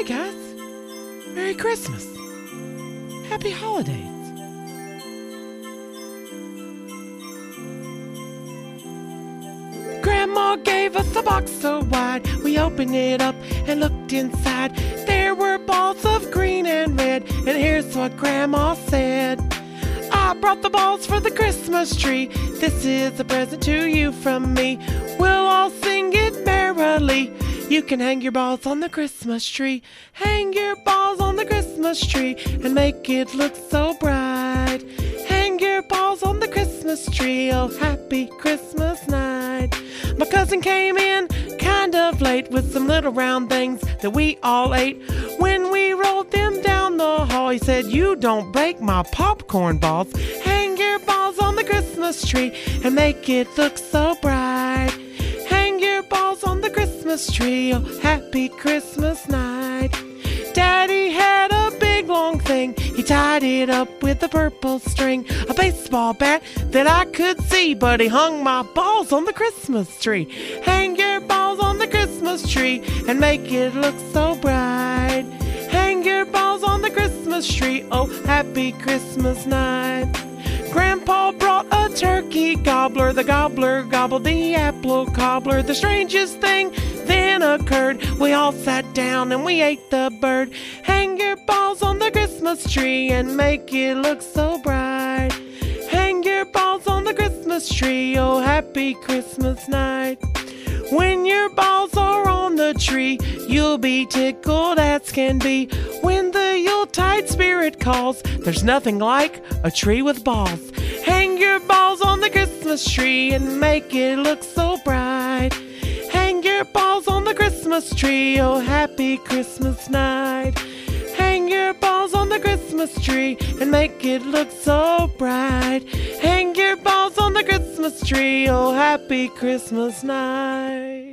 Hi, guys. Merry Christmas. Happy holidays. Grandma gave us a box so wide. We opened it up and looked inside. There were balls of green and red. And here's what Grandma said I brought the balls for the Christmas tree. This is a present to you from me. We'll all. You can hang your balls on the Christmas tree. Hang your balls on the Christmas tree and make it look so bright. Hang your balls on the Christmas tree. Oh, happy Christmas night. My cousin came in kind of late with some little round things that we all ate. When we rolled them down the hall, he said, You don't break my popcorn balls. Hang your balls on the Christmas tree and make it look so bright. Christmas tree. Oh, happy Christmas night. Daddy had a big long thing. He tied it up with a purple string, a baseball bat that I could see, but he hung my balls on the Christmas tree. Hang your balls on the Christmas tree and make it look so bright. Hang your balls on the Christmas tree. Oh, happy Christmas night. Grandpa brought a turkey gobbler. The gobbler gobbled the apple cobbler. The strangest thing then occurred. We all sat down and we ate the bird. Hang your balls on the Christmas tree and make it look so bright. Hang your balls on the Christmas tree. Oh, happy Christmas night. When your balls are on the tree, you'll be tickled as can be. When the Yuletide spirit calls, there's nothing like a tree with balls. Hang your balls on the Christmas tree and make it look so bright. Balls on the Christmas tree, oh happy Christmas night. Hang your balls on the Christmas tree and make it look so bright. Hang your balls on the Christmas tree, oh happy Christmas night.